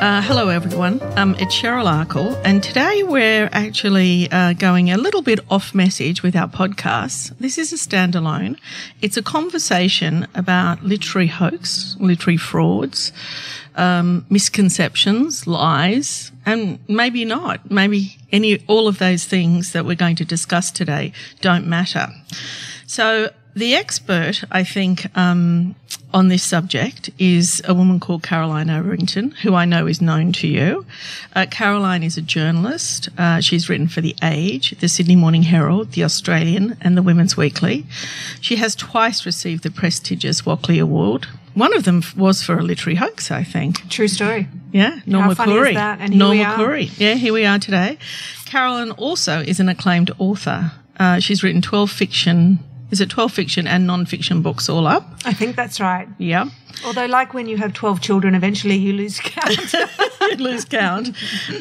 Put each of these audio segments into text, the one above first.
Uh, hello, everyone. Um, it's Cheryl Akle, and today we're actually uh, going a little bit off message with our podcast. This is a standalone. It's a conversation about literary hoax, literary frauds, um, misconceptions, lies, and maybe not. Maybe any all of those things that we're going to discuss today don't matter. So the expert, I think, um, on this subject is a woman called Caroline Overington, who I know is known to you. Uh, Caroline is a journalist. Uh, she's written for The Age, The Sydney Morning Herald, The Australian, and The Women's Weekly. She has twice received the prestigious Walkley Award. One of them was for a literary hoax, I think. True story. Yeah, Norma How Khouri. that? And here Norma. Khouri. Yeah, here we are today. Caroline also is an acclaimed author. Uh, she's written 12 fiction, is it 12 fiction and non-fiction books all up? I think that's right. Yeah. Although, like when you have 12 children, eventually you lose count. you lose count.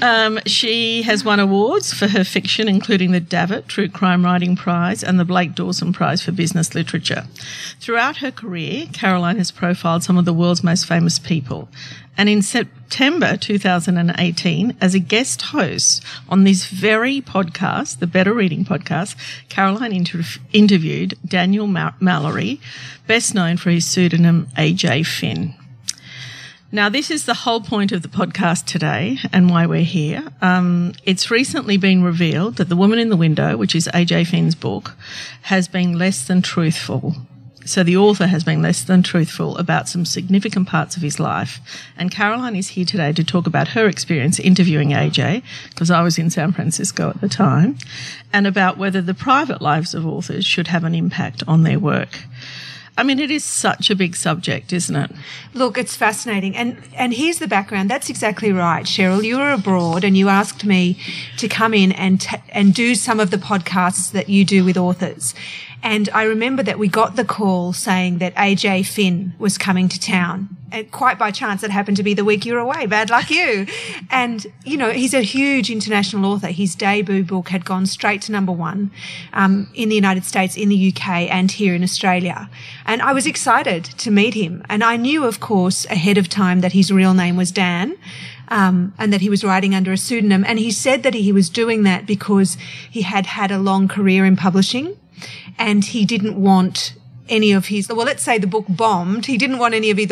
Um, she has won awards for her fiction, including the Davitt True Crime Writing Prize and the Blake Dawson Prize for Business Literature. Throughout her career, Caroline has profiled some of the world's most famous people. And in September 2018, as a guest host on this very podcast, the Better Reading podcast, Caroline inter- interviewed Daniel Ma- Mallory, best known for his pseudonym AJ Finn. Now, this is the whole point of the podcast today and why we're here. Um, it's recently been revealed that The Woman in the Window, which is AJ Finn's book, has been less than truthful. So the author has been less than truthful about some significant parts of his life. And Caroline is here today to talk about her experience interviewing AJ, because I was in San Francisco at the time, and about whether the private lives of authors should have an impact on their work. I mean, it is such a big subject, isn't it? Look, it's fascinating. And and here's the background. That's exactly right, Cheryl. You were abroad and you asked me to come in and t- and do some of the podcasts that you do with authors. And I remember that we got the call saying that AJ Finn was coming to town. And quite by chance, it happened to be the week you were away. Bad luck you. And, you know, he's a huge international author. His debut book had gone straight to number one um, in the United States, in the UK, and here in Australia. And I was excited to meet him. And I knew, of course, ahead of time that his real name was Dan. Um, and that he was writing under a pseudonym. And he said that he was doing that because he had had a long career in publishing and he didn't want any of his, well, let's say the book bombed. He didn't want any of his,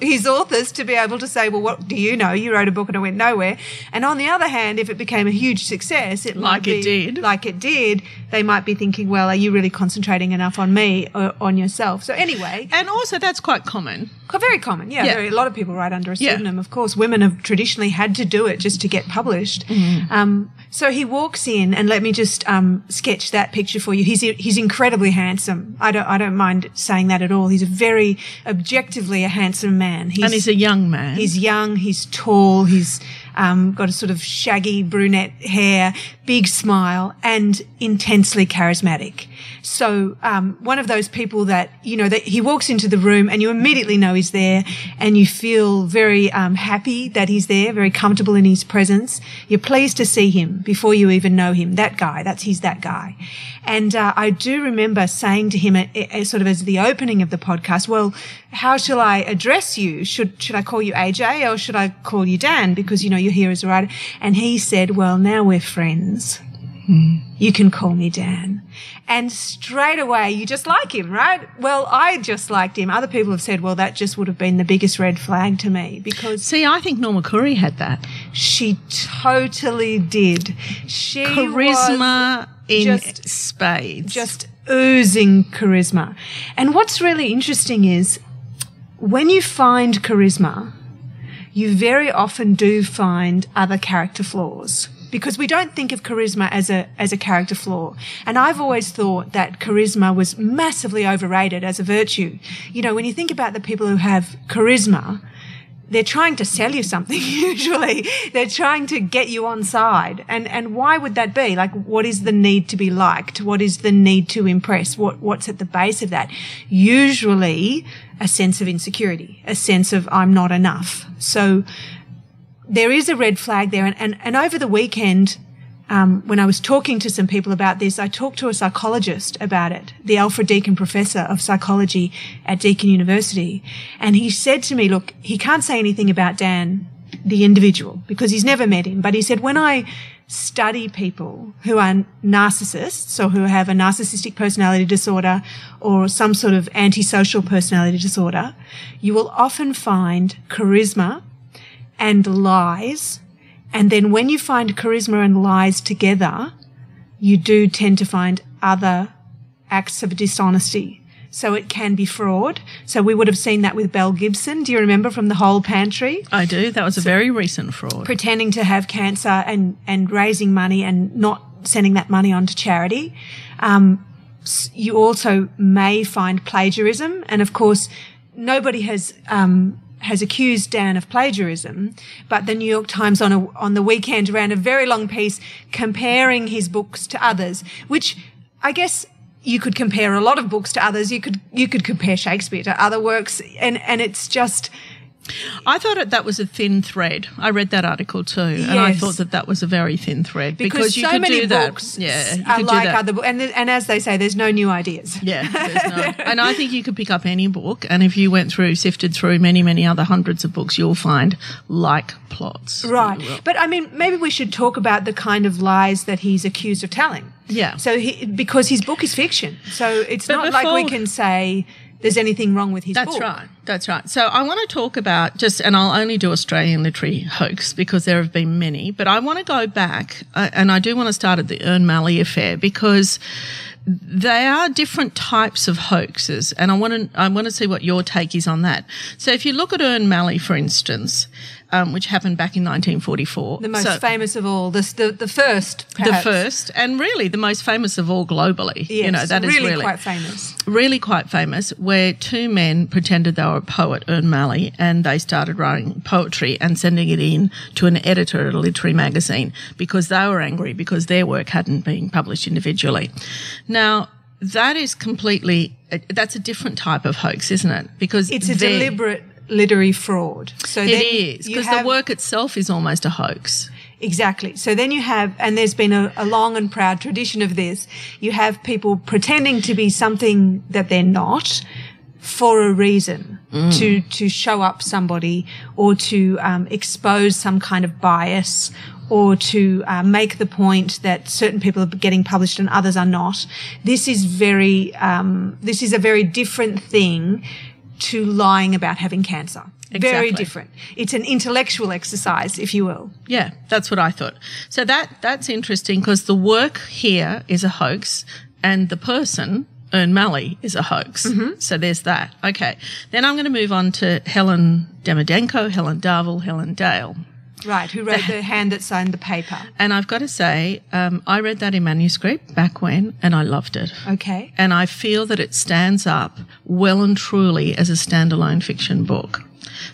his authors to be able to say, well, what do you know? You wrote a book and it went nowhere. And on the other hand, if it became a huge success, it Like might it did. like it did, they might be thinking, well, are you really concentrating enough on me or on yourself? So anyway, And also, that's quite common. Very common, yeah. Yeah. Very, a lot of people write under a Yeah. pseudonym. Of course, women have traditionally had to do it just to get published. Mm-hmm. Um, so he walks in, and let me just um, sketch that picture for you. He's he's incredibly handsome. I don't I don't mind saying that at all. He's a very objectively a handsome man. He's, And he's a young man. He's young, he's tall, he's um, got a sort of shaggy brunette hair, big smile, and intensely charismatic. So um, one of those people that you know that he walks into the room and you immediately know he's there, and you feel very um, happy that he's there, very comfortable in his presence. You're pleased to see him before you even know him. That guy, that's he's that guy. And uh, I do remember saying to him, uh, uh, sort of as the opening of the podcast, "Well, how shall I address you? Should should I call you AJ or should I call you Dan? Because you know you're here as a writer." And he said, "Well, now we're friends. You can call me Dan." And straight away, you just like him, right? Well, I just liked him. Other people have said, "Well, that just would have been the biggest red flag to me because See, I think Norma Khouri had that. she totally did. She Charisma in just- spades. just oozing charisma. And what's really interesting is when you find charisma, you very often do find other character flaws. Because we don't think of charisma as a as a character flaw. And I've always thought that charisma was massively overrated as a virtue. You know, when you think about the people who have charisma, they're trying to sell you something usually. They're trying to get you on side. And and why would that be? Like what is the need to be liked? What is the need to impress? What what's at the base of that? Usually a sense of insecurity a sense of i'm not enough so there is a red flag there and and, and over the weekend um, when I was talking to some people about this, I talked to a psychologist about it, the Alfred Deakin professor of psychology at Deakin University. And he said to me, look, he can't say anything about Dan, the individual, because he's never met him. But he said, when I study people who are narcissists or who have a narcissistic personality disorder or some sort of antisocial personality disorder, you will often find charisma and lies and then when you find charisma and lies together, you do tend to find other acts of dishonesty. So it can be fraud. So we would have seen that with Belle Gibson. Do you remember from the whole pantry? I do. That was a very recent fraud. Pretending to have cancer and, and raising money and not sending that money on to charity. Um, you also may find plagiarism. And of course, nobody has um, has accused Dan of plagiarism, but the New York Times on a, on the weekend ran a very long piece comparing his books to others, which I guess you could compare a lot of books to others. You could you could compare Shakespeare to other works, and and it's just I thought it, that was a thin thread. I read that article too, yes. and I thought that that was a very thin thread because, because you so could many do books that. Yeah, you are could like do that. other books, and and as they say, there's no new ideas. Yeah, no. and I think you could pick up any book, and if you went through, sifted through many, many other hundreds of books, you'll find like plots. Right, but I mean, maybe we should talk about the kind of lies that he's accused of telling. Yeah. So he, because his book is fiction, so it's But not like we can say there's anything wrong with his book. That's book. right. That's right. So I want to talk about just, and I'll only do Australian literary hoax because there have been many, but I want to go back, uh, and I do want to start at the Ern Malley affair because they are different types of hoaxes, and I want to I want to see what your take is on that. So if you look at Ern Malley, for instance, um, which happened back in 1944, The most so- famous of all, the the, the first, the first, and really the most famous of all globally. Yes, you know that is really, really quite famous. really quite famous, where two men pretended they were a poet, Ern Malley, and they started writing poetry and sending it in to an editor at a literary magazine because they were angry because their work hadn't been published individually. Now, that is completely, that's a different type of hoax, isn't it? Because It's a deliberate literary fraud. So It is, because the work itself is almost a hoax. Exactly. So then you have, and there's been a, a long and proud tradition of this. You have people pretending to be something that they're not for a reason to to show up somebody or to um, expose some kind of bias or to uh, make the point that certain people are getting published and others are not. This is very um, this is a very different thing to lying about having cancer. Very different. It's an intellectual exercise, if you will. Yeah, that's what I thought. So that that's interesting because the work here is a hoax, and the person Ern Malley is a hoax. Mm-hmm. So there's that. Okay, then I'm going to move on to Helen Demidenko, Helen Darville, Helen Dale. Right, who wrote the hand that signed the paper. And I've got to say, um, I read that in manuscript back when, and I loved it. Okay. And I feel that it stands up well and truly as a standalone fiction book.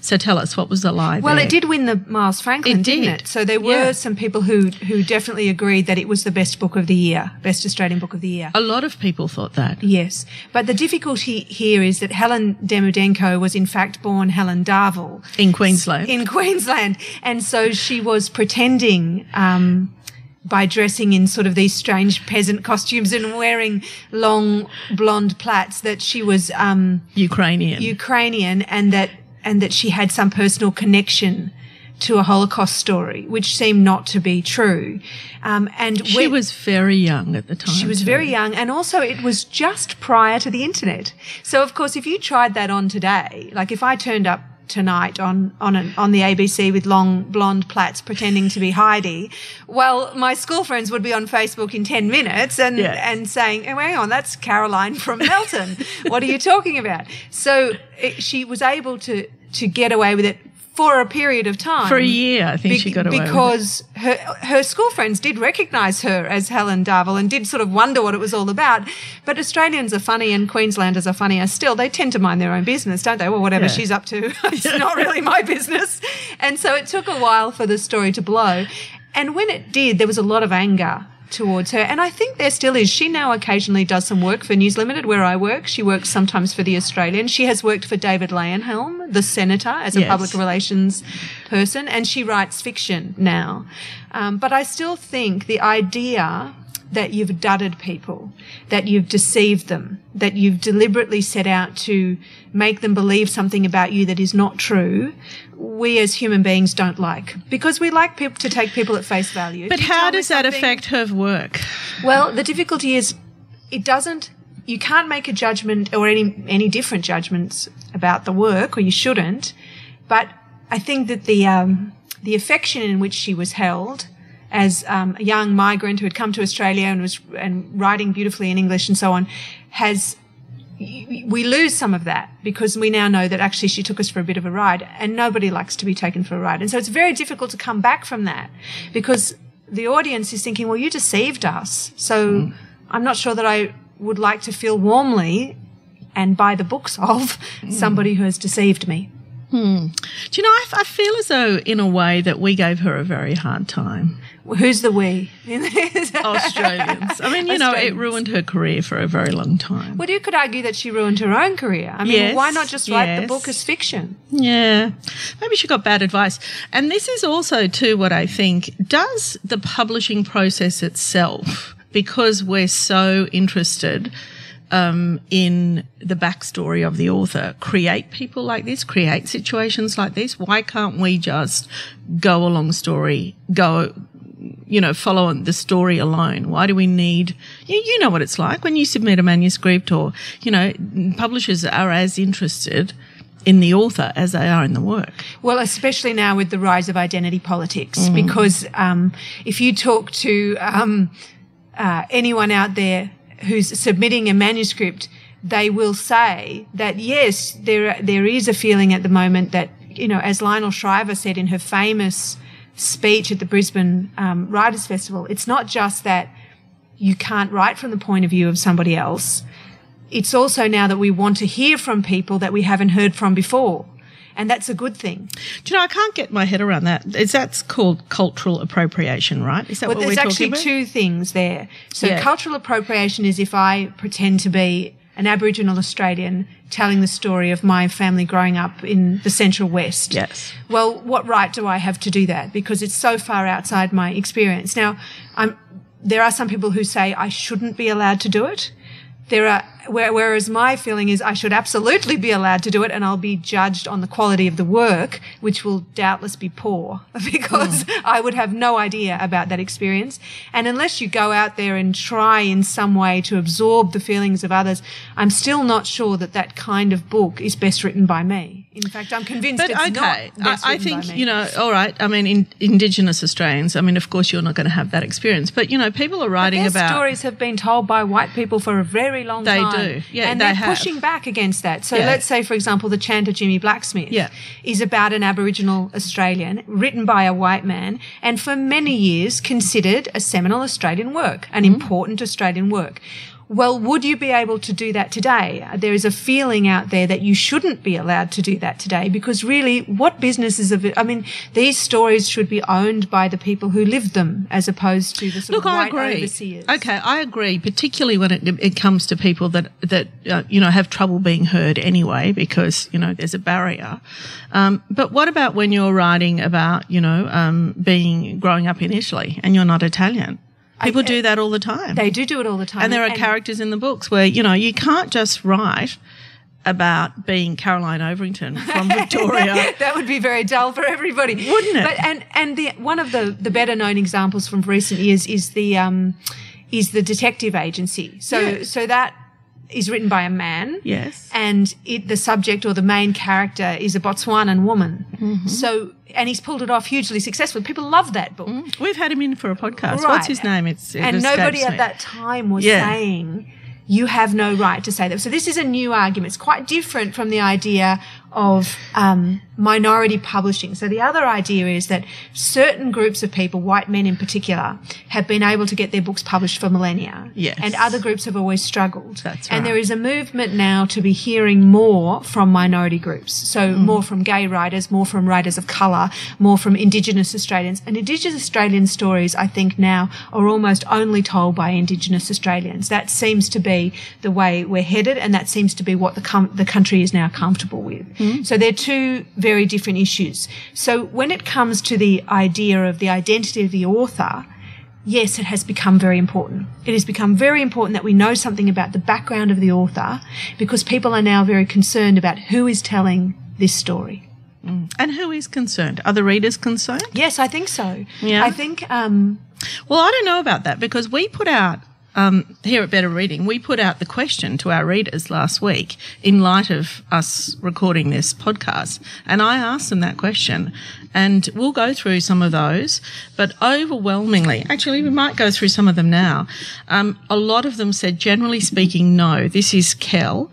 So tell us, what was the lie Well, there? it did win the Miles Franklin, It didn't it? So there were Yeah. some people who who definitely agreed that it was the best book of the year, best Australian book of the year. A lot of people thought that. Yes, but the difficulty here is that Helen Demidenko was in fact born Helen Darville In Queensland. in Queensland, and so she was pretending. Um, by dressing in sort of these strange peasant costumes and wearing long blonde plaits, that she was um, Ukrainian. Ukrainian and that and that she had some personal connection to a Holocaust story, which seemed not to be true. Um, and She when- was very young at the time. she was too. very young, and also it was just prior to the internet. So, of course, if you tried that on today, like if I turned up tonight on on an, on the ABC with long blonde plaits pretending to be Heidi. Well, my school friends would be on Facebook in ten minutes and Yes. and saying, oh, "Hang on, that's Caroline from Melton. what are you talking about?" So it, she was able to to get away with it for a period of time For a year, I think she got away with it. because her her school friends did recognise her as Helen Darville and did sort of wonder what it was all about. But Australians are funny and Queenslanders are funnier still. They tend to mind their own business, don't they? Well, whatever Yeah. she's up to, it's not really my business. And so it took a while for the story to blow. And when it did, there was a lot of anger towards her. And I think there still is. She now occasionally does some work for News Limited, where I work. She works sometimes for The Australian. She has worked for David Leyonhjelm, the senator, as a Yes. public relations person, and she writes fiction now. Um, but I still think the idea that you've dudded people, that you've deceived them, that you've deliberately set out to make them believe something about you that is not true, we as human beings don't like. Because we like people to take people at face value. But how does that affect her work? well, the difficulty is it doesn't you can't make a judgment or any any different judgments about the work or you shouldn't. But I think that the um, the affection in which she was held as um, a young migrant who had come to Australia and was and writing beautifully in English and so on has we lose some of that because we now know that actually she took us for a bit of a ride and nobody likes to be taken for a ride. And so it's very difficult to come back from that because the audience is thinking, well, you deceived us. So mm-hmm. I'm not sure that I would like to feel warmly and buy the books of mm-hmm. somebody who has deceived me. Hmm. Do you know, I, I feel as though, in a way, that we gave her a very hard time. Who's the we? Australians. I mean, you know, it ruined her career for a very long time. Well, you could argue that she ruined her own career. I mean, Yes, why not just write the book as fiction? Yeah. Maybe she got bad advice. And this is also, too, what I think does the publishing process itself, because we're so interested um, in the backstory of the author, create people like this, create situations like this. Why can't we just go along story, go, you know, follow on the story alone? Why do we need, you, you know what it's like when you submit a manuscript or, you know, publishers are as interested in the author as they are in the work. Well, especially now with the rise of identity politics, because um, if you talk to um, uh, anyone out there who's submitting a manuscript, they will say that yes, there there is a feeling at the moment that you know, as Lionel Shriver said in her famous speech at the Brisbane um, Writers Festival, it's not just that you can't write from the point of view of somebody else. It's also now that we want to hear from people that we haven't heard from before. And that's a good thing. Do you know, I can't get my head around that. Is that's called cultural appropriation, right? Is that Well, what we're talking about? there's actually two things there. So Yeah. cultural appropriation is if I pretend to be an Aboriginal Australian telling the story of my family growing up in the Central West. Yes. Well, what right do I have to do that? Because it's so far outside my experience. Now, I'm, there are some people who say I shouldn't be allowed to do it. There are, whereas my feeling is I should absolutely be allowed to do it and I'll be judged on the quality of the work, which will doubtless be poor because hmm. I would have no idea about that experience. And unless you go out there and try in some way to absorb the feelings of others, I'm still not sure that that kind of book is best written by me. In fact, I'm convinced But it's okay, not I, best I written think you know. All right, I mean, in, Indigenous Australians. I mean, of course, you're not going to have that experience. But you know, people are writing about. stories have been told by white people for a very long They time. Yeah, and they they're pushing back against that. So Yeah. let's say, for example, the chant of Jimmie Blacksmith Yeah. is about an Aboriginal Australian written by a white man and for many years considered a seminal Australian work, an Mm-hmm. important Australian work. Well, would you be able to do that today? There is a feeling out there that you shouldn't be allowed to do that today because really, what business is of it? I mean, these stories should be owned by the people who lived them as opposed to the sort Look, of I white agree. overseers. Okay, I agree, particularly when it, it comes to people that that uh, you know have trouble being heard anyway, because you know there's a barrier. Um, but what about when you're writing about you know um, being growing up in Italy and you're not Italian? People do that all the time. They do do it all the time. and there are characters in the books where you know you can't just write about being Caroline Overington from Victoria. that would be very dull for everybody, Wouldn't it? But and and the one of the the better known examples from recent years is the um is the detective agency. So Yeah. so that is written by a man. Yes. And it, the subject or the main character is a Botswanan woman. Mm-hmm. So, and he's pulled it off hugely successfully. People love that book. We've had him in for a podcast. Right. What's his name? It's it and nobody at me. that time was Yeah. saying you have no right to say that. So this is a new argument. It's quite different from the idea of um, minority publishing. So the other idea is that certain groups of people, white men in particular, have been able to get their books published for millennia. Yes. And other groups have always struggled. That's And there is a movement now to be hearing more from minority groups. So Mm. more from gay writers, more from writers of colour, more from Indigenous Australians. And Indigenous Australian stories, I think now, are almost only told by Indigenous Australians. That seems to be the way we're headed, and that seems to be what the, com- the country is now comfortable with. So they're two very different issues. So when it comes to the idea of the identity of the author, yes, it has become very important. It has become very important that we know something about the background of the author because people are now very concerned about who is telling this story. And who is concerned? Are the readers concerned? Yes, I think so. Yeah. I think, um, Well, I don't know about that because we put out um, here at Better Reading, we put out the question to our readers last week in light of us recording this podcast, and I asked them that question, and we'll go through some of those, but overwhelmingly, actually, we might go through some of them now. Um, a lot of them said, generally speaking, no. This is Kel.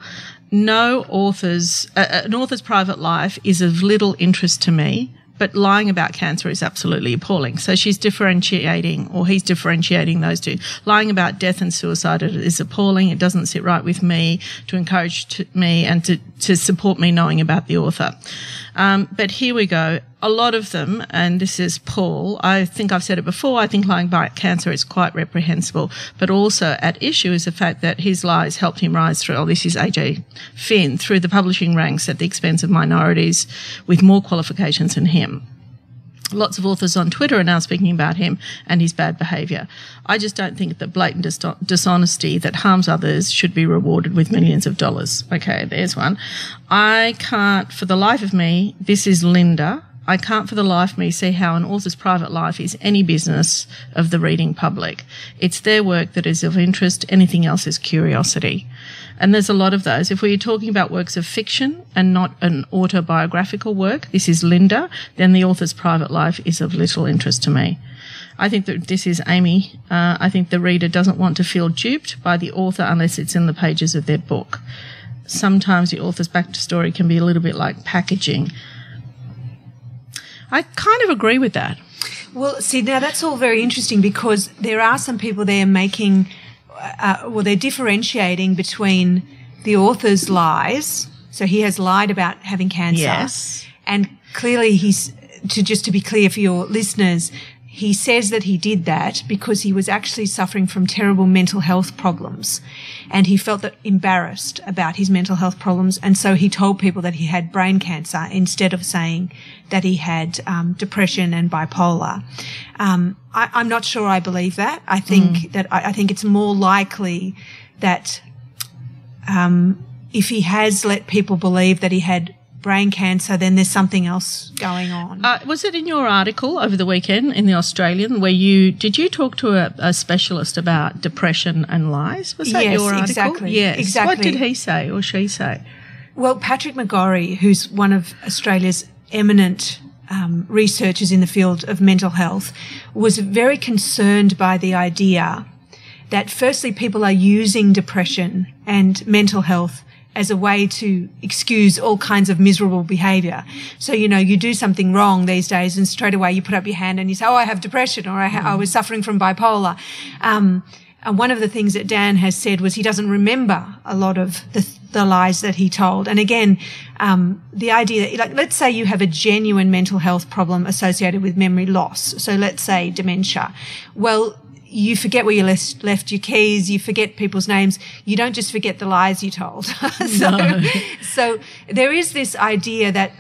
No author's uh, an author's private life is of little interest to me but lying about cancer is absolutely appalling. So she's differentiating, or he's differentiating those two. Lying about death and suicide is appalling. It doesn't sit right with me to encourage to me and to, to support me knowing about the author. Um, but here we go. A lot of them, and this is Paul, I think I've said it before, I think lying about cancer is quite reprehensible, but also at issue is the fact that his lies helped him rise through, oh, this is AJ Finn, through the publishing ranks at the expense of minorities with more qualifications than him. Lots of authors on Twitter are now speaking about him and his bad behaviour. I just don't think that blatant dis- dishonesty that harms others should be rewarded with millions of dollars. Okay, there's one. I can't, for the life of me, this is Linda. I can't for the life of me see how an author's private life is any business of the reading public. It's their work that is of interest. Anything else is curiosity. And there's a lot of those. If we're talking about works of fiction and not an autobiographical work, this is Linda, then the author's private life is of little interest to me. I think that this is Amy. Uh, I think the reader doesn't want to feel duped by the author unless it's in the pages of their book. Sometimes the author's backstory can be a little bit like packaging. I kind of agree with that. Well, see, now that's all very interesting because there are some people there making, uh, well, they're differentiating between the author's lies. So he has lied about having cancer. Yes. And clearly he's, to just to be clear for your listeners, he says that he did that because he was actually suffering from terrible mental health problems. And he felt that embarrassed about his mental health problems. And so he told people that he had brain cancer instead of saying that he had um, depression and bipolar. Um, I, I'm not sure I believe that. I think that I, I think it's more likely that um, if he has let people believe that he had brain cancer, then there's something else going on. Uh, was it in your article over the weekend in the Australian where you did you talk to a, a specialist about depression and lies? Was that Yes, your article? exactly, Yes. exactly. What did he say or she say? Well, Patrick McGorry, who's one of Australia's eminent um, researchers in the field of mental health, was very concerned by the idea that firstly, people are using depression and mental health as a way to excuse all kinds of miserable behavior. So, you know, you do something wrong these days and straight away you put up your hand and you say, Oh, I have depression or I, ha- I was suffering from bipolar. Um, and one of the things that Dan has said was he doesn't remember a lot of the, the lies that he told. And again, um, the idea that, like, let's say you have a genuine mental health problem associated with memory loss. So let's say dementia. Well, you forget where you left, left your keys, you forget people's names, you don't just forget the lies you told. so, so there is this idea that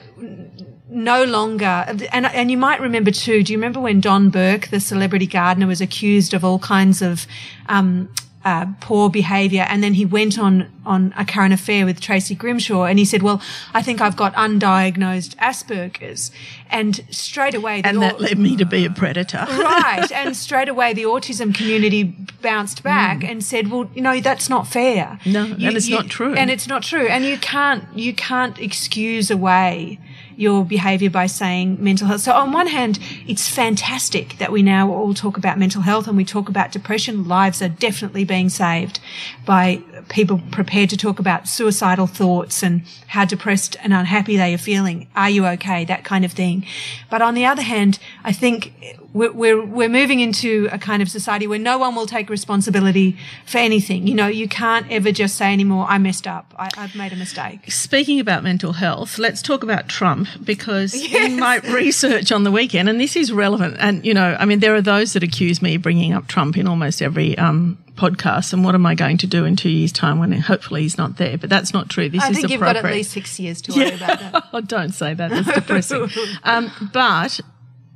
no longer, and, and you might remember too, do you remember when Don Burke, the celebrity gardener, was accused of all kinds of, um, uh, poor behavior. And then he went on, on a current affair with Tracy Grimshaw and he said, well, I think I've got undiagnosed Asperger's. And straight away, and that led me to be a predator. right. And straight away, the autism community bounced back mm. and said, well, you know, that's not fair. No, you, and it's you, not true. And it's not true. And you can't, you can't excuse away your behavior by saying mental health. So on one hand, it's fantastic that we now all talk about mental health and we talk about depression. Lives are definitely being saved by people prepared to talk about suicidal thoughts and how depressed and unhappy they are feeling. Are you okay? That kind of thing. But on the other hand, I think we're, we're, we're moving into a kind of society where no one will take responsibility for anything. You know, you can't ever just say anymore, I messed up. I, have made a mistake. Speaking about mental health, let's talk about Trump because yes. in my research on the weekend, and this is relevant, and, you know, I mean, there are those that accuse me of bringing up Trump in almost every um, podcast and what am I going to do in two years' time when hopefully he's not there? But that's not true. This I is think you've got at least six years to worry yeah. about that. oh, don't say that. That's depressing. um, but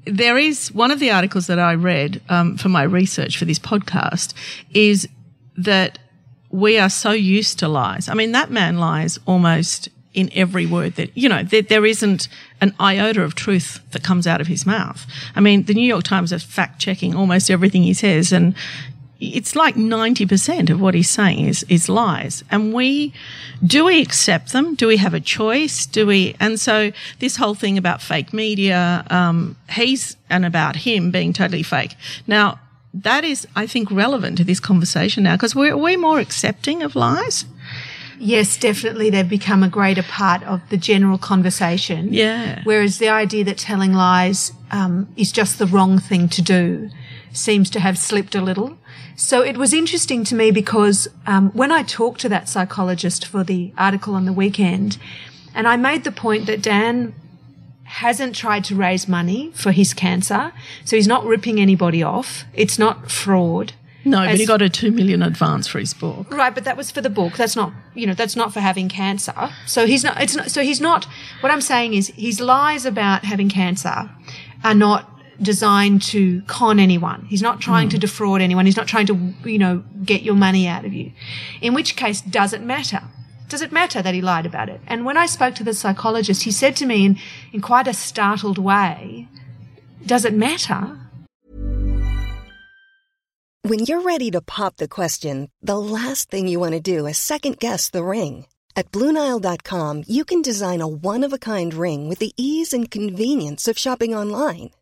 there is one of the articles that I read um, for my research for this podcast is that we are so used to lies. I mean, that man lies almost in every word that, you know, there, there isn't an iota of truth that comes out of his mouth. I mean, the New York Times are fact checking almost everything he says and it's like 90% of what he's saying is, is lies. And we, do we accept them? Do we have a choice? Do we, and so this whole thing about fake media, um, he's, and about him being totally fake. Now, that is, I think, relevant to this conversation now because we're, we're more accepting of lies. Yes, definitely. They've become a greater part of the general conversation. Yeah. Whereas the idea that telling lies um, is just the wrong thing to do seems to have slipped a little. So it was interesting to me because um, when I talked to that psychologist for the article on the weekend, and I made the point that Dan hasn't tried to raise money for his cancer, so he's not ripping anybody off. It's not fraud. No, but he got a two million advance for his book. Right, but that was for the book. That's not, you know, that's not for having cancer. So he's not. It's not. So he's not. What I'm saying is, his lies about having cancer are not designed to con anyone. He's not trying mm. to defraud anyone. He's not trying to, you know, get your money out of you. In which case, does it matter? Does it matter that he lied about it? And when I spoke to the psychologist, he said to me in, in quite a startled way, does it matter? When you're ready to pop the question, the last thing you want to do is second guess the ring. At Bluenile.com, you can design a one of a kind ring with the ease and convenience of shopping online.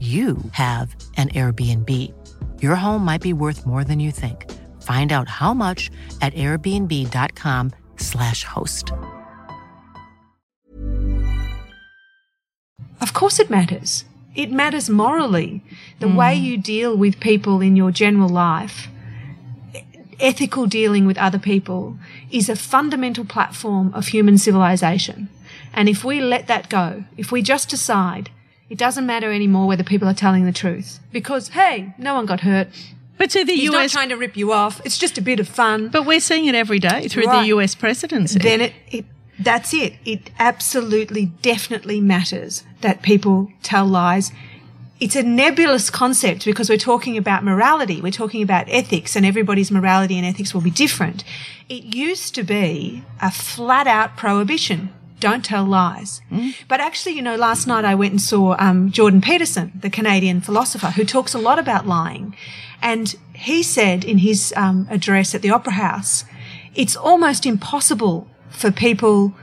you have an Airbnb. Your home might be worth more than you think. Find out how much at airbnb.com/slash host. Of course, it matters. It matters morally. The mm. way you deal with people in your general life, ethical dealing with other people, is a fundamental platform of human civilization. And if we let that go, if we just decide it doesn't matter anymore whether people are telling the truth because, hey, no one got hurt. But to the US, He's US, not trying to rip you off. It's just a bit of fun. But we're seeing it every day through right. the US presidency. Then it, it, that's it. It absolutely, definitely matters that people tell lies. It's a nebulous concept because we're talking about morality. We're talking about ethics and everybody's morality and ethics will be different. It used to be a flat out prohibition don't tell lies. Mm. But actually, you know, last night I went and saw um, Jordan Peterson, the Canadian philosopher, who talks a lot about lying. And he said in his um, address at the Opera House, it's almost impossible for people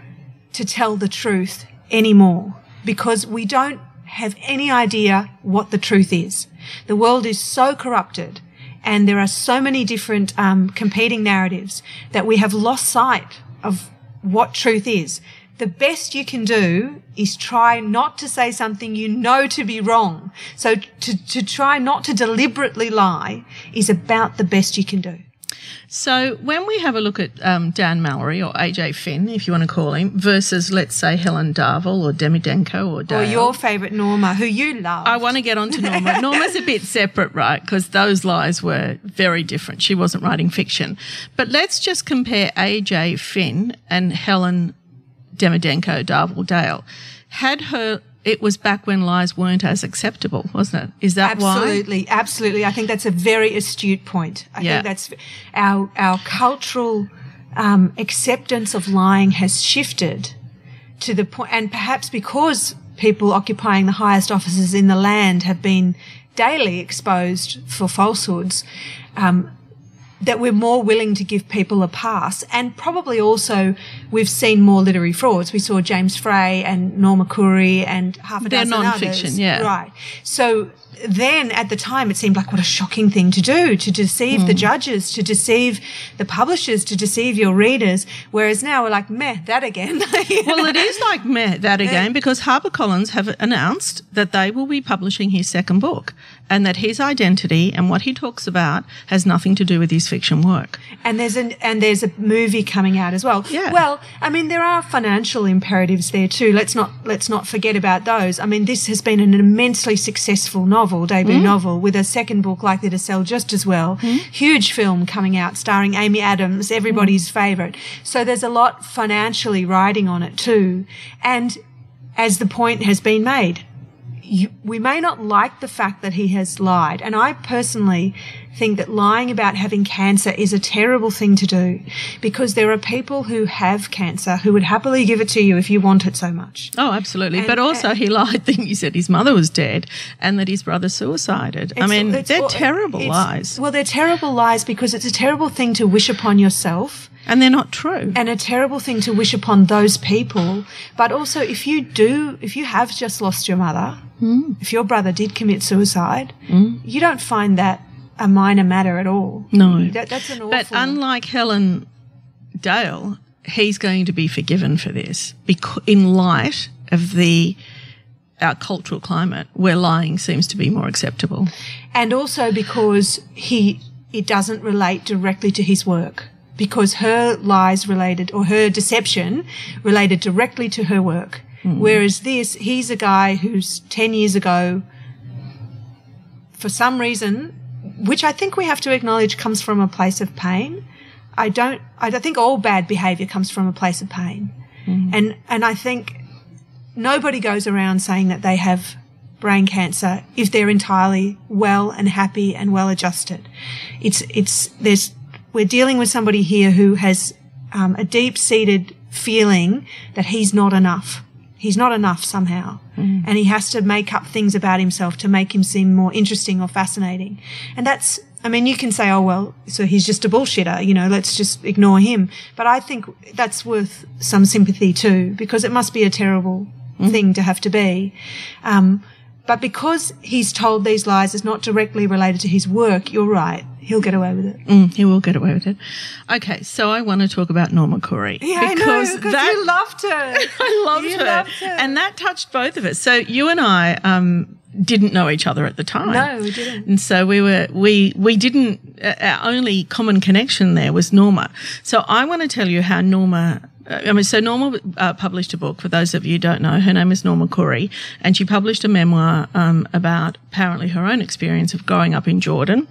to tell the truth anymore because we don't have any idea what the truth is. The world is so corrupted and there are so many different um, competing narratives that we have lost sight of what truth is. The best you can do is try not to say something you know to be wrong. So to, to try not to deliberately lie is about the best you can do. So when we have a look at um, Dan Mallory or AJ Finn, if you want to call him, versus let's say Helen Darville or Demidenko or Dale, Or your favourite Norma, who you love. I want to get on to Norma. Norma's a bit separate, right? Because those lies were very different. She wasn't writing fiction. But let's just compare AJ Finn and Helen Demidenko Darville Dale. Had her it was back when lies weren't as acceptable, wasn't it? Is that why? absolutely, absolutely. I think that's a very astute point. I Yeah. think that's our our cultural um, acceptance of lying has shifted to the point, and perhaps because people occupying the highest offices in the land have been daily exposed for falsehoods. Um, that we're more willing to give people a pass. And probably also we've seen more literary frauds. We saw James Frey and Norma Khouri and half a dozen. They're dozen non-fiction, others. yeah. Right. So then at the time it seemed like what a shocking thing to do, to deceive Hmm. the judges, to deceive the publishers, to deceive your readers. Whereas now we're like, meh, that again. well, it is like meh, that again because HarperCollins have announced that they will be publishing his second book and that his identity and what he talks about has nothing to do with his fiction work. And there's an and there's a movie coming out as well. Yeah. Well, I mean, there are financial imperatives there too. Let's not let's not forget about those. I mean, this has been an immensely successful novel, debut Mm. novel, with a second book likely to sell just as well. Huge film coming out starring Amy Adams, everybody's Mm. favourite. So there's a lot financially riding on it too. And as the point has been made, you, we may not like the fact that he has lied. And I personally think that lying about having cancer is a terrible thing to do because there are people who have cancer who would happily give it to you if you want it so much. Oh, absolutely. And- but also, he lied. Think you said his mother was dead and that his brother suicided. I mean, they're well, terrible lies, Well, they're terrible lies because it's a terrible thing to wish upon yourself. And they're not true. and a terrible thing to wish upon those people. But also, if you do, if you have just lost your mother, Hmm. if your brother did commit suicide, you don't find that a minor matter at all. No. That, that's an awful. But unlike Helen Dale, he's going to be forgiven for this because in light of the our cultural climate where lying seems to be more acceptable. and also because he it doesn't relate directly to his work because her lies related or her deception related directly to her work. Hmm. Whereas this he's a guy who's 10 years ago for some reason which i think we have to acknowledge comes from a place of pain. I don't i don't think all bad behavior comes from a place of pain. Hmm. And and i think nobody goes around saying that they have brain cancer if they're entirely well and happy and well adjusted. It's, it's, there's, we're dealing with somebody here who has um, a deep seated feeling that he's not enough. He's not enough somehow. And he has to make up things about himself to make him seem more interesting or fascinating. And that's, I mean, you can say, oh, well, so he's just a bullshitter, you know, let's just ignore him. But I think that's worth some sympathy too, because it must be a terrible thing to have to be. Um, but because he's told these lies is not directly related to his work, you're right. He'll get away with it. Mm, he will get away with it. Okay, so I want to talk about Norma Khouri Yeah, I know, because you loved her. I loved You her. loved her. and that touched both of us. So you and I um, didn't know each other at the time. No, we didn't. And so we were we we didn't. Uh, our only common connection there was Norma. So I want to tell you how Norma. Uh, I mean, so Norma uh, published a book. For those of you who don't know, her name is Norma Khouri, and she published a memoir um, about apparently her own experience of growing up in Jordan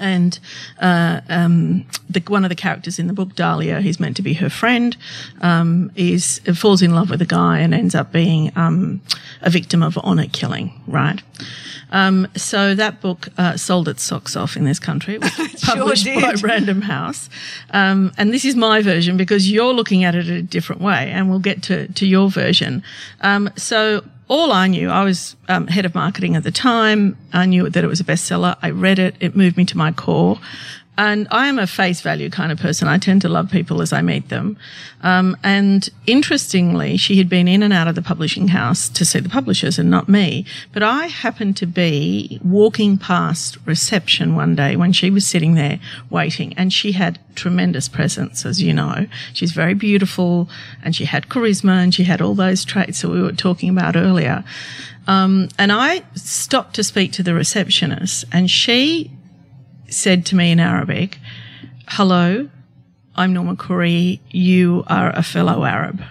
and uh, um, the, one of the characters in the book, Dahlia, who's meant to be her friend, um, is falls in love with a guy and ends up being um, a victim of honor killing. Right. Um, so that book uh, sold its socks off in this country. It was published by did. Random House, um, and this is my version because you're looking at it a different way, and we'll get to to your version. Um, so all I knew, I was um, head of marketing at the time. I knew that it was a bestseller. I read it. It moved me to my core. And I am a face value kind of person. I tend to love people as I meet them. Um, and interestingly, she had been in and out of the publishing house to see the publishers and not me. But I happened to be walking past reception one day when she was sitting there waiting and she had tremendous presence, as you know. She's very beautiful and she had charisma and she had all those traits that we were talking about earlier. Um, and I stopped to speak to the receptionist and she said to me in Arabic, Hello, I'm Norma Khouri. You are a fellow Arab.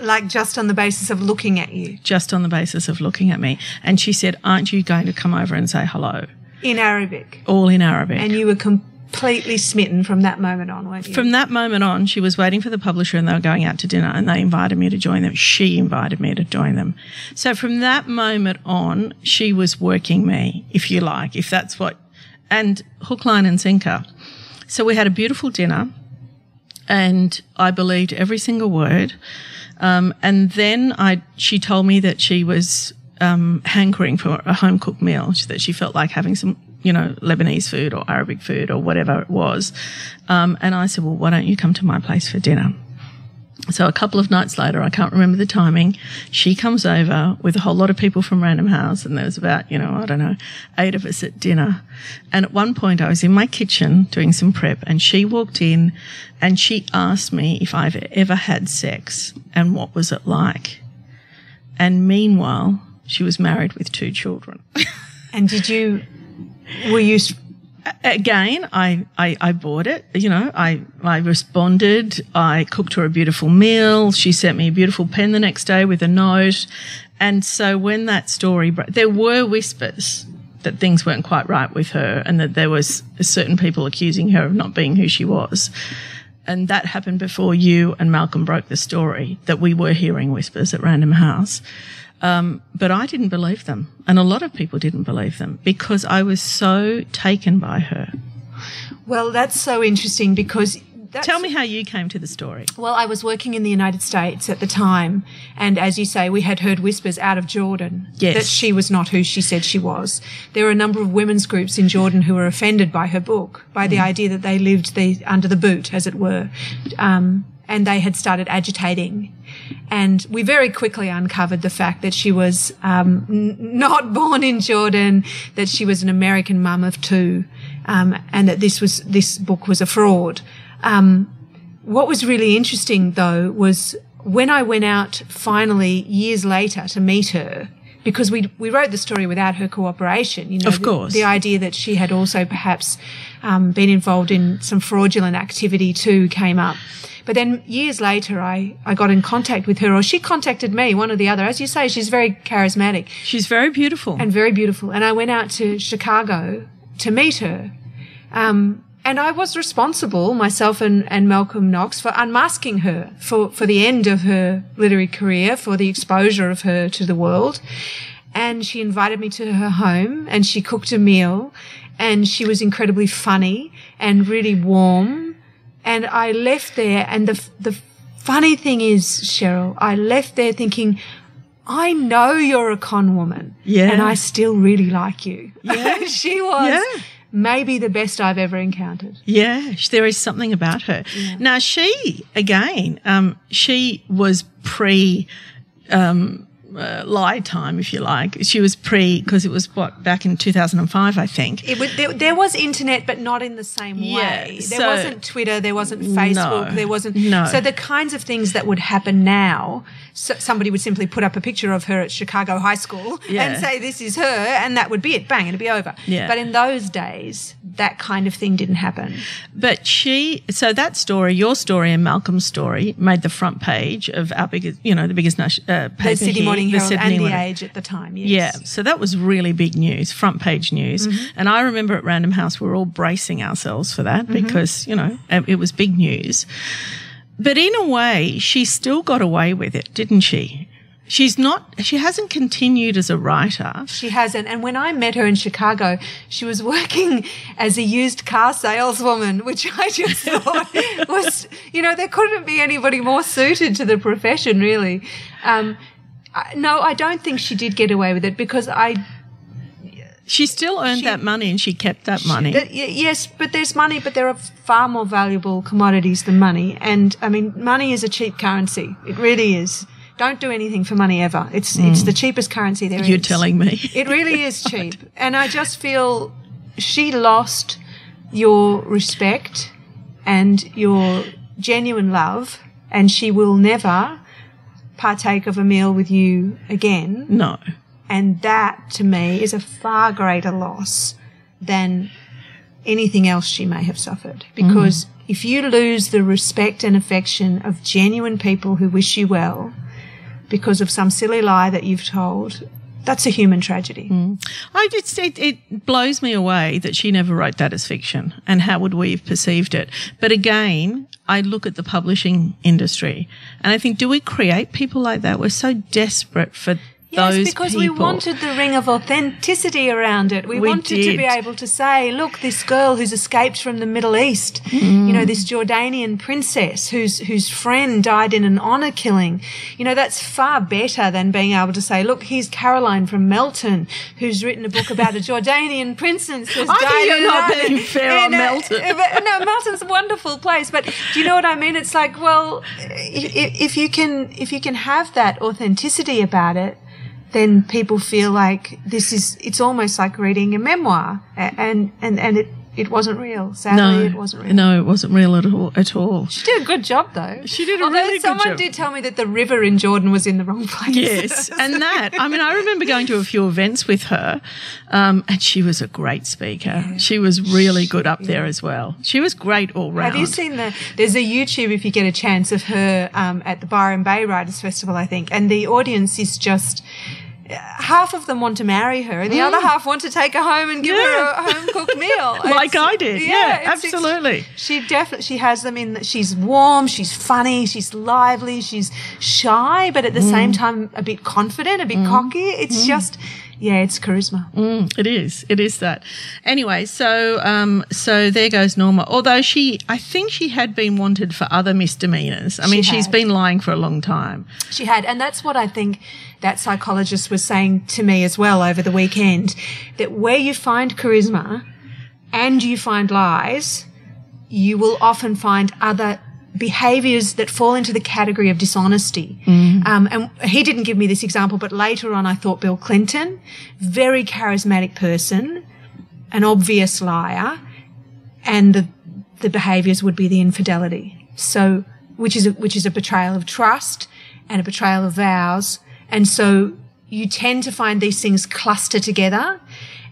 Like just on the basis of looking at you Just on the basis of looking at me. And she said, Aren't you going to come over and say hello? in Arabic. All in Arabic. And you were completely smitten from that moment on, weren't you? From that moment on, she was waiting for the publisher and they were going out to dinner and they invited me to join them. She invited me to join them. So from that moment on, she was working me, if you like, if that's what, and hook, line and sinker. So we had a beautiful dinner and I believed every single word. Um, and then I, she told me that she was um, hankering for a home cooked meal, that she felt like having some, you know, Lebanese food or Arabic food or whatever it was. Um, and I said, well, why don't you come to my place for dinner? So a couple of nights later, I can't remember the timing, she comes over with a whole lot of people from Random House, and there was about, you know, I don't know, eight of us at dinner. And at one point, I was in my kitchen doing some prep, and she walked in and she asked me if I've ever had sex and what was it like. And meanwhile, she was married with two children. and did you, were you, again, I, I, I bought it. You know, I, I responded. I cooked her a beautiful meal. She sent me a beautiful pen the next day with a note. And so when that story, there were whispers that things weren't quite right with her and that there was certain people accusing her of not being who she was. And that happened before you and Malcolm broke the story that we were hearing whispers at Random House. Um, but I didn't believe them. And a lot of people didn't believe them because I was so taken by her. well, that's so interesting because Tell me how you came to the story. Well, I was working in the United States at the time, and as you say, we had heard whispers out of Jordan Yes. that she was not who she said she was. There were a number of women's groups in Jordan who were offended by her book, by the idea that they lived the, under the boot, as it were, um, and they had started agitating. And we very quickly uncovered the fact that she was um, n- not born in Jordan, that she was an American mum of two, um, and that this was this book was a fraud. Um, what was really interesting though was when I went out finally years later to meet her, because we we wrote the story without her cooperation. You know, Of the- course. the, idea that she had also perhaps um, been involved in some fraudulent activity too came up. But then years later, I, I got in contact with her, or she contacted me, one or the other. As you say, she's very charismatic She's very beautiful. and very beautiful. And I went out to Chicago to meet her. Um, and I was responsible, myself and, and Malcolm Knox, for unmasking her for, for the end of her literary career, for the exposure of her to the world. And she invited me to her home and she cooked a meal and she was incredibly funny and really warm. And I left there and the, the funny thing is, Cheryl, I left there thinking, I know you're a con woman. Yeah. And I still really like you. Yeah. she was Yeah. Maybe the best I've ever encountered. Yeah, there is something about her. Now, she, again, um, she was pre um, uh, lie time, if you like. She was pre, because it was what, back in 2005, I think. It would, there, there was internet, but not in the same Yeah, way. There so- wasn't Twitter, there wasn't Facebook, No, there wasn't. no. So the kinds of things that would happen now, so somebody would simply put up a picture of her at Chicago High School Yeah. and say, "This is her," and that would be it. Bang, it'd be over. Yeah. But in those days, that kind of thing didn't happen. But she, so that story, your story and Malcolm's story, made the front page of our biggest, you know, the biggest uh, paper The Sydney Morning the Herald Sydney and the Age at the time. Yes. Yeah, so that was really big news, front page news. Mm-hmm. And I remember at Random House, we were all bracing ourselves for that Mm-hmm. because, you know, it was big news. But in a way, she still got away with it, didn't she? She's not, she hasn't continued as a writer. She hasn't. And when I met her in Chicago, she was working as a used car saleswoman, which I just thought was, you know, there couldn't be anybody more suited to the profession, really. Um, I, no, I don't think she did get away with it because I, She still earned She- that money and she kept that money. That- yes, but there's money, but there are far more valuable commodities than money. And I mean, money is a cheap currency. It really is. Don't do anything for money ever. It's hmm. it's the cheapest currency there is. You're telling me. It really is cheap. And I just feel she lost your respect and your genuine love, and she will never partake of a meal with you again. no. And that to me is a far greater loss than anything else she may have suffered. Because mm-hmm. if you lose the respect and affection of genuine people who wish you well because of some silly lie that you've told, that's a human tragedy. Mm. I just it, it blows me away that she never wrote that as fiction, and how would we have perceived it? But again, I look at the publishing industry, and I think, do we create people like that? We're so desperate for Yes, because people. we wanted the ring of authenticity around it. We, We wanted to be able to say, look, this girl who's escaped from the Middle East, you know, mm. this Jordanian princess whose whose friend died in an honor killing. You know, that's far better than being able to say, look, here's Caroline from Melton, who's written a book about a Jordanian princess who's I died you're in not being fair on a- Melton. but, no, Melton's a wonderful place, but do you know what I mean? It's like, well, if, if you can, if you can have that authenticity about it, then people feel like this is, it's almost like reading a memoir and, and, and it, it wasn't real. Sadly, no, it wasn't real. no, it wasn't real at all. At all. She did a good job though. She did a Although really good job. someone did tell me that the river in Jordan was in the wrong place. Yes, and that. I mean, I remember going to a few events with her, um, and she was a great speaker. She was really good up there as well. She was great all round. Have you seen the? There's a YouTube if you get a chance of her um, at the Byron Bay Writers Festival, I think, and the audience is just. Half of them want to marry her, and the other half want to take her home and give Mm. Yeah. her a home cooked meal, Like It's- I did. Yeah, it's- absolutely. She definitely she has them in. that She's warm, she's funny, she's lively, she's shy, but at the same Mm. time a bit confident, a bit cocky. It's just, yeah, it's charisma. It is. It is that. Anyway, so um, so there goes Norma. Although she, I think she had been wanted for other misdemeanors. I mean, She she's had. been lying for a long time. She had, and that's what I think that psychologist was saying to me as well over the weekend that where you find charisma and you find lies, you will often find other behaviors that fall into the category of dishonesty. Um, and he didn't give me this example, but later on I thought Bill Clinton, very charismatic person, an obvious liar, and the, the behaviors would be the infidelity. So, which is a, which is a betrayal of trust and a betrayal of vows. And so you tend to find these things cluster together.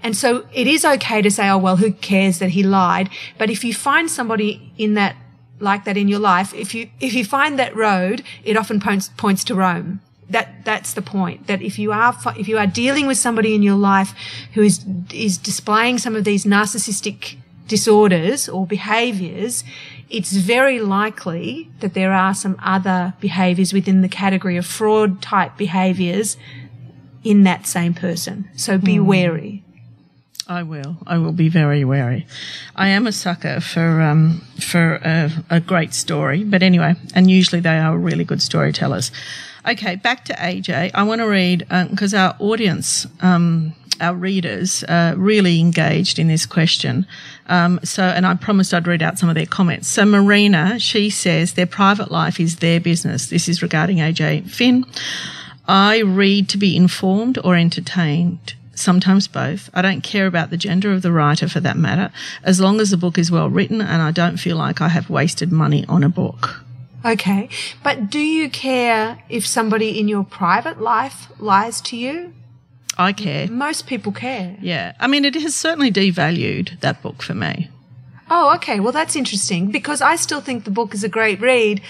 And so it is okay to say, oh, well, who cares that he lied? But if you find somebody in that, like that in your life, if you, if you find that road, it often points, points to Rome. That, that's the point. That if you are, if you are dealing with somebody in your life who is, is displaying some of these narcissistic disorders or behaviors, it's very likely that there are some other behaviors within the category of fraud type behaviors in that same person. So be hmm. wary. I will. I will be very wary. I am a sucker for um, for a, a great story, but anyway, and usually they are really good storytellers. Okay, back to AJ. I want to read because our audience, um, our readers, uh, really engaged in this question. Um, so, and I promised I'd read out some of their comments. So, Marina, she says their private life is their business. This is regarding AJ Finn. I read to be informed or entertained, sometimes both. I don't care about the gender of the writer for that matter, as long as the book is well written and I don't feel like I have wasted money on a book. Okay. But do you care if somebody in your private life lies to you? I care. Most people care. Yeah. I mean, it has certainly devalued that book for me. Oh, okay. Well, that's interesting because I still think the book is a great read.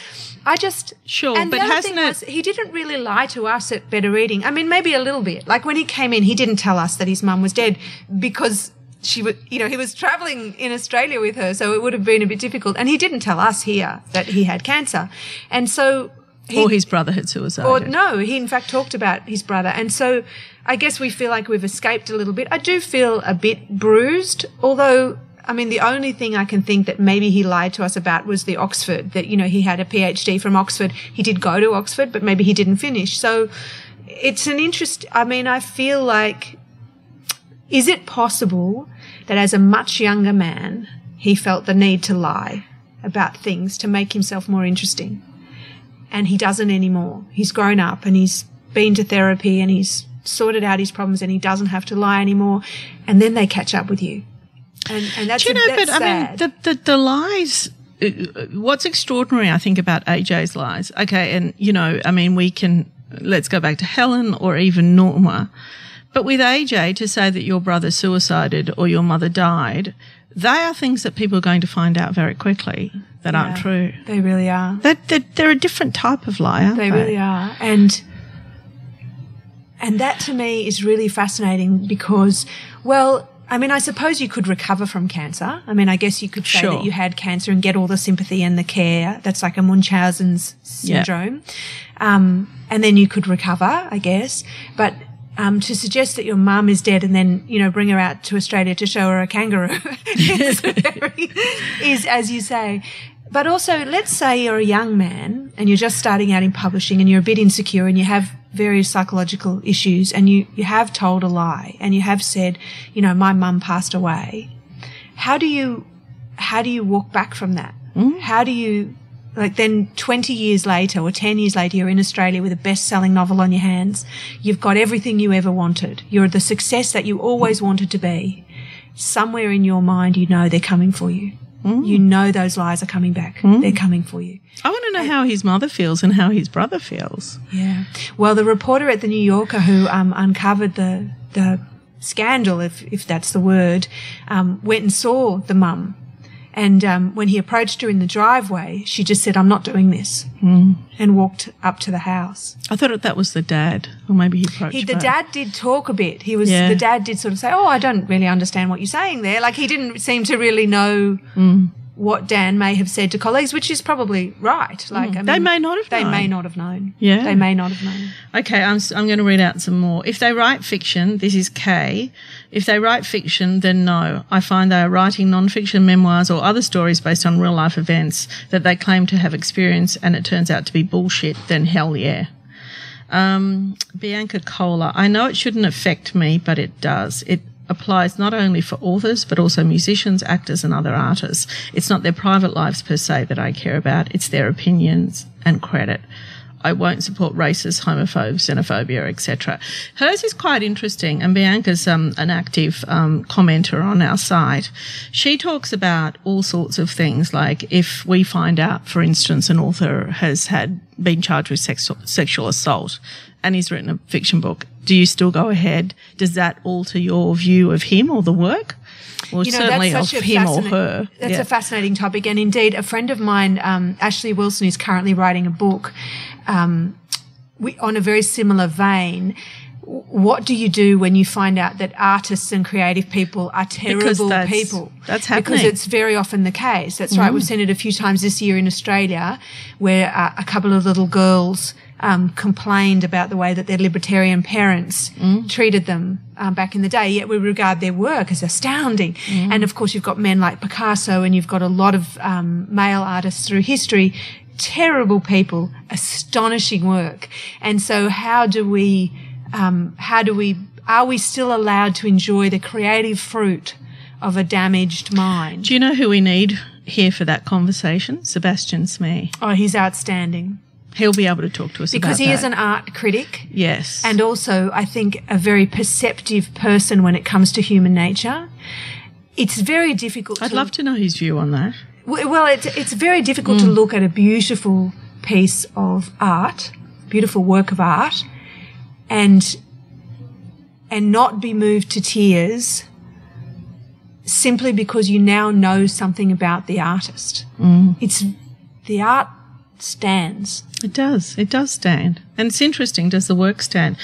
I just Sure, and but the other hasn't thing it- was, he didn't really lie to us at Better Reading. I mean, maybe a little bit. Like when he came in, he didn't tell us that his mum was dead because she was, you know, he was traveling in Australia with her, so it would have been a bit difficult. And he didn't tell us here that he had cancer, and so he, or his brother had suicide. or no, he in fact talked about his brother. And so I guess we feel like we've escaped a little bit. I do feel a bit bruised, although I mean the only thing I can think that maybe he lied to us about was the Oxford, that you know, he had a PhD from Oxford. He did go to Oxford, but maybe he didn't finish. So it's an interest I mean, I feel like Is it possible that as a much younger man, he felt the need to lie about things to make himself more interesting? And he doesn't anymore. He's grown up and he's been to therapy and he's sorted out his problems and he doesn't have to lie anymore. And then they catch up with you. And, and that's, Do you know, that's but I mean, the, the, the lies. uh, What's extraordinary, I think, about AJ's lies. Okay, and you know, I mean, we can let's go back to Helen or even Norma, but with AJ to say that your brother suicided or your mother died, they are things that people are going to find out very quickly that aren't true. They really are. That they're, they're a different type of liar. they? They really are. And and that to me is really fascinating because well, I mean, I suppose you could recover from cancer. I mean, I guess you could say Sure. that you had cancer and get all the sympathy and the care. That's like a Munchausen's Yeah. syndrome. Um, and then you could recover, I guess. But um, to suggest that your mum is dead and then, you know, bring her out to Australia to show her a kangaroo is, very, is, as you say. But also, let's say you're a young man and you're just starting out in publishing and you're a bit insecure and you have various psychological issues and you, you have told a lie and you have said, you know, my mum passed away. How do you, how do you walk back from that? Hmm? How do you, like then 20 years later or 10 years later, you're in Australia with a best selling novel on your hands. You've got everything you ever wanted. You're the success that you always wanted to be. Somewhere in your mind, you know they're coming for you. You know those lies are coming back. They're coming for you. I want to know how his mother feels and how his brother feels. Yeah. Well, the reporter at the New Yorker who um, uncovered the the scandal, if if that's the word, um, went and saw the mum, and um, when he approached her in the driveway, she just said, "I'm not doing this," and walked up to the house. I thought that was the dad, or maybe he approached He, the both. dad did talk a bit. He was Yeah. the dad did sort of say, "Oh, I don't really understand what you're saying there." Like he didn't seem to really know Mm. What Dan may have said to colleagues, which is probably right. Like I mean, Mm. They may not have They known. may not have known. Yeah. they may not have known. Okay, I'm, I'm going to read out some more. If they write fiction, this is K. If they write fiction, then no. I find they are writing non-fiction memoirs or other stories based on real life events that they claim to have experienced and it turns out to be bullshit, then hell yeah. Um, Bianca Cola. I know it shouldn't affect me, but it does. It applies not only for authors, but also musicians, actors, and other artists. It's not their private lives per se that I care about, it's their opinions and credit. I won't support racists, homophobes, xenophobia, etc. Hers is quite interesting, and Bianca's um, an active um, commenter on our site. She talks about all sorts of things, like if we find out, for instance, an author has had been charged with sexual, sexual assault and he's written a fiction book, do you still go ahead? Does that alter your view of him or the work? Or You know, certainly of that's such a him or her? That's Yeah. a fascinating topic, and indeed, a friend of mine, um, Ashley Wilson, is currently writing a book um, we, on a very similar vein. What do you do when you find out that artists and creative people are terrible that's- people? that's Because happening. Mm. it's very often the case. That's right. We've seen it a few times this year in Australia, where uh, a couple of little girls um, complained about the way that their libertarian parents Mm. treated them um, back in the day. Yet we regard their work as astounding. Mm. And of course, you've got men like Picasso, and you've got a lot of um, male artists through history. Terrible people, astonishing work. And so, how do we? Um, how do we? Are we still allowed to enjoy the creative fruit of a damaged mind? Do you know who we need here for that conversation? Sebastian Smee. Oh, he's outstanding He'll be able to talk to us because he is an art critic. yes, and also I think a very perceptive person when it comes to human nature. It's very difficult. I'd to, love to know his view on that. Well, it's it's very difficult to look at a beautiful piece of art, beautiful work of art, and and not be moved to tears simply because you now know something about the artist. Mm. It's the art stands. It does. It does stand. And it's interesting. Does the work stand?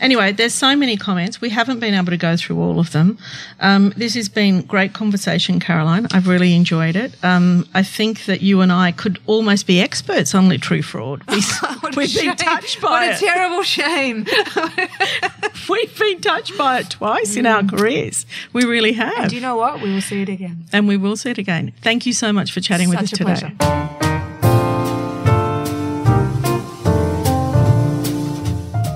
Anyway, there's so many comments. We haven't been able to go through all of them. Um, this has been great conversation, Caroline. I've really enjoyed it. Um, I think that you and I could almost be experts on literary fraud. We, What shame. been touched by it. What a terrible shame. we've been touched by it twice in our careers. We really have. and do you know what? We will see it again. and we will see it again. Thank you so much for chatting with us today. pleasure.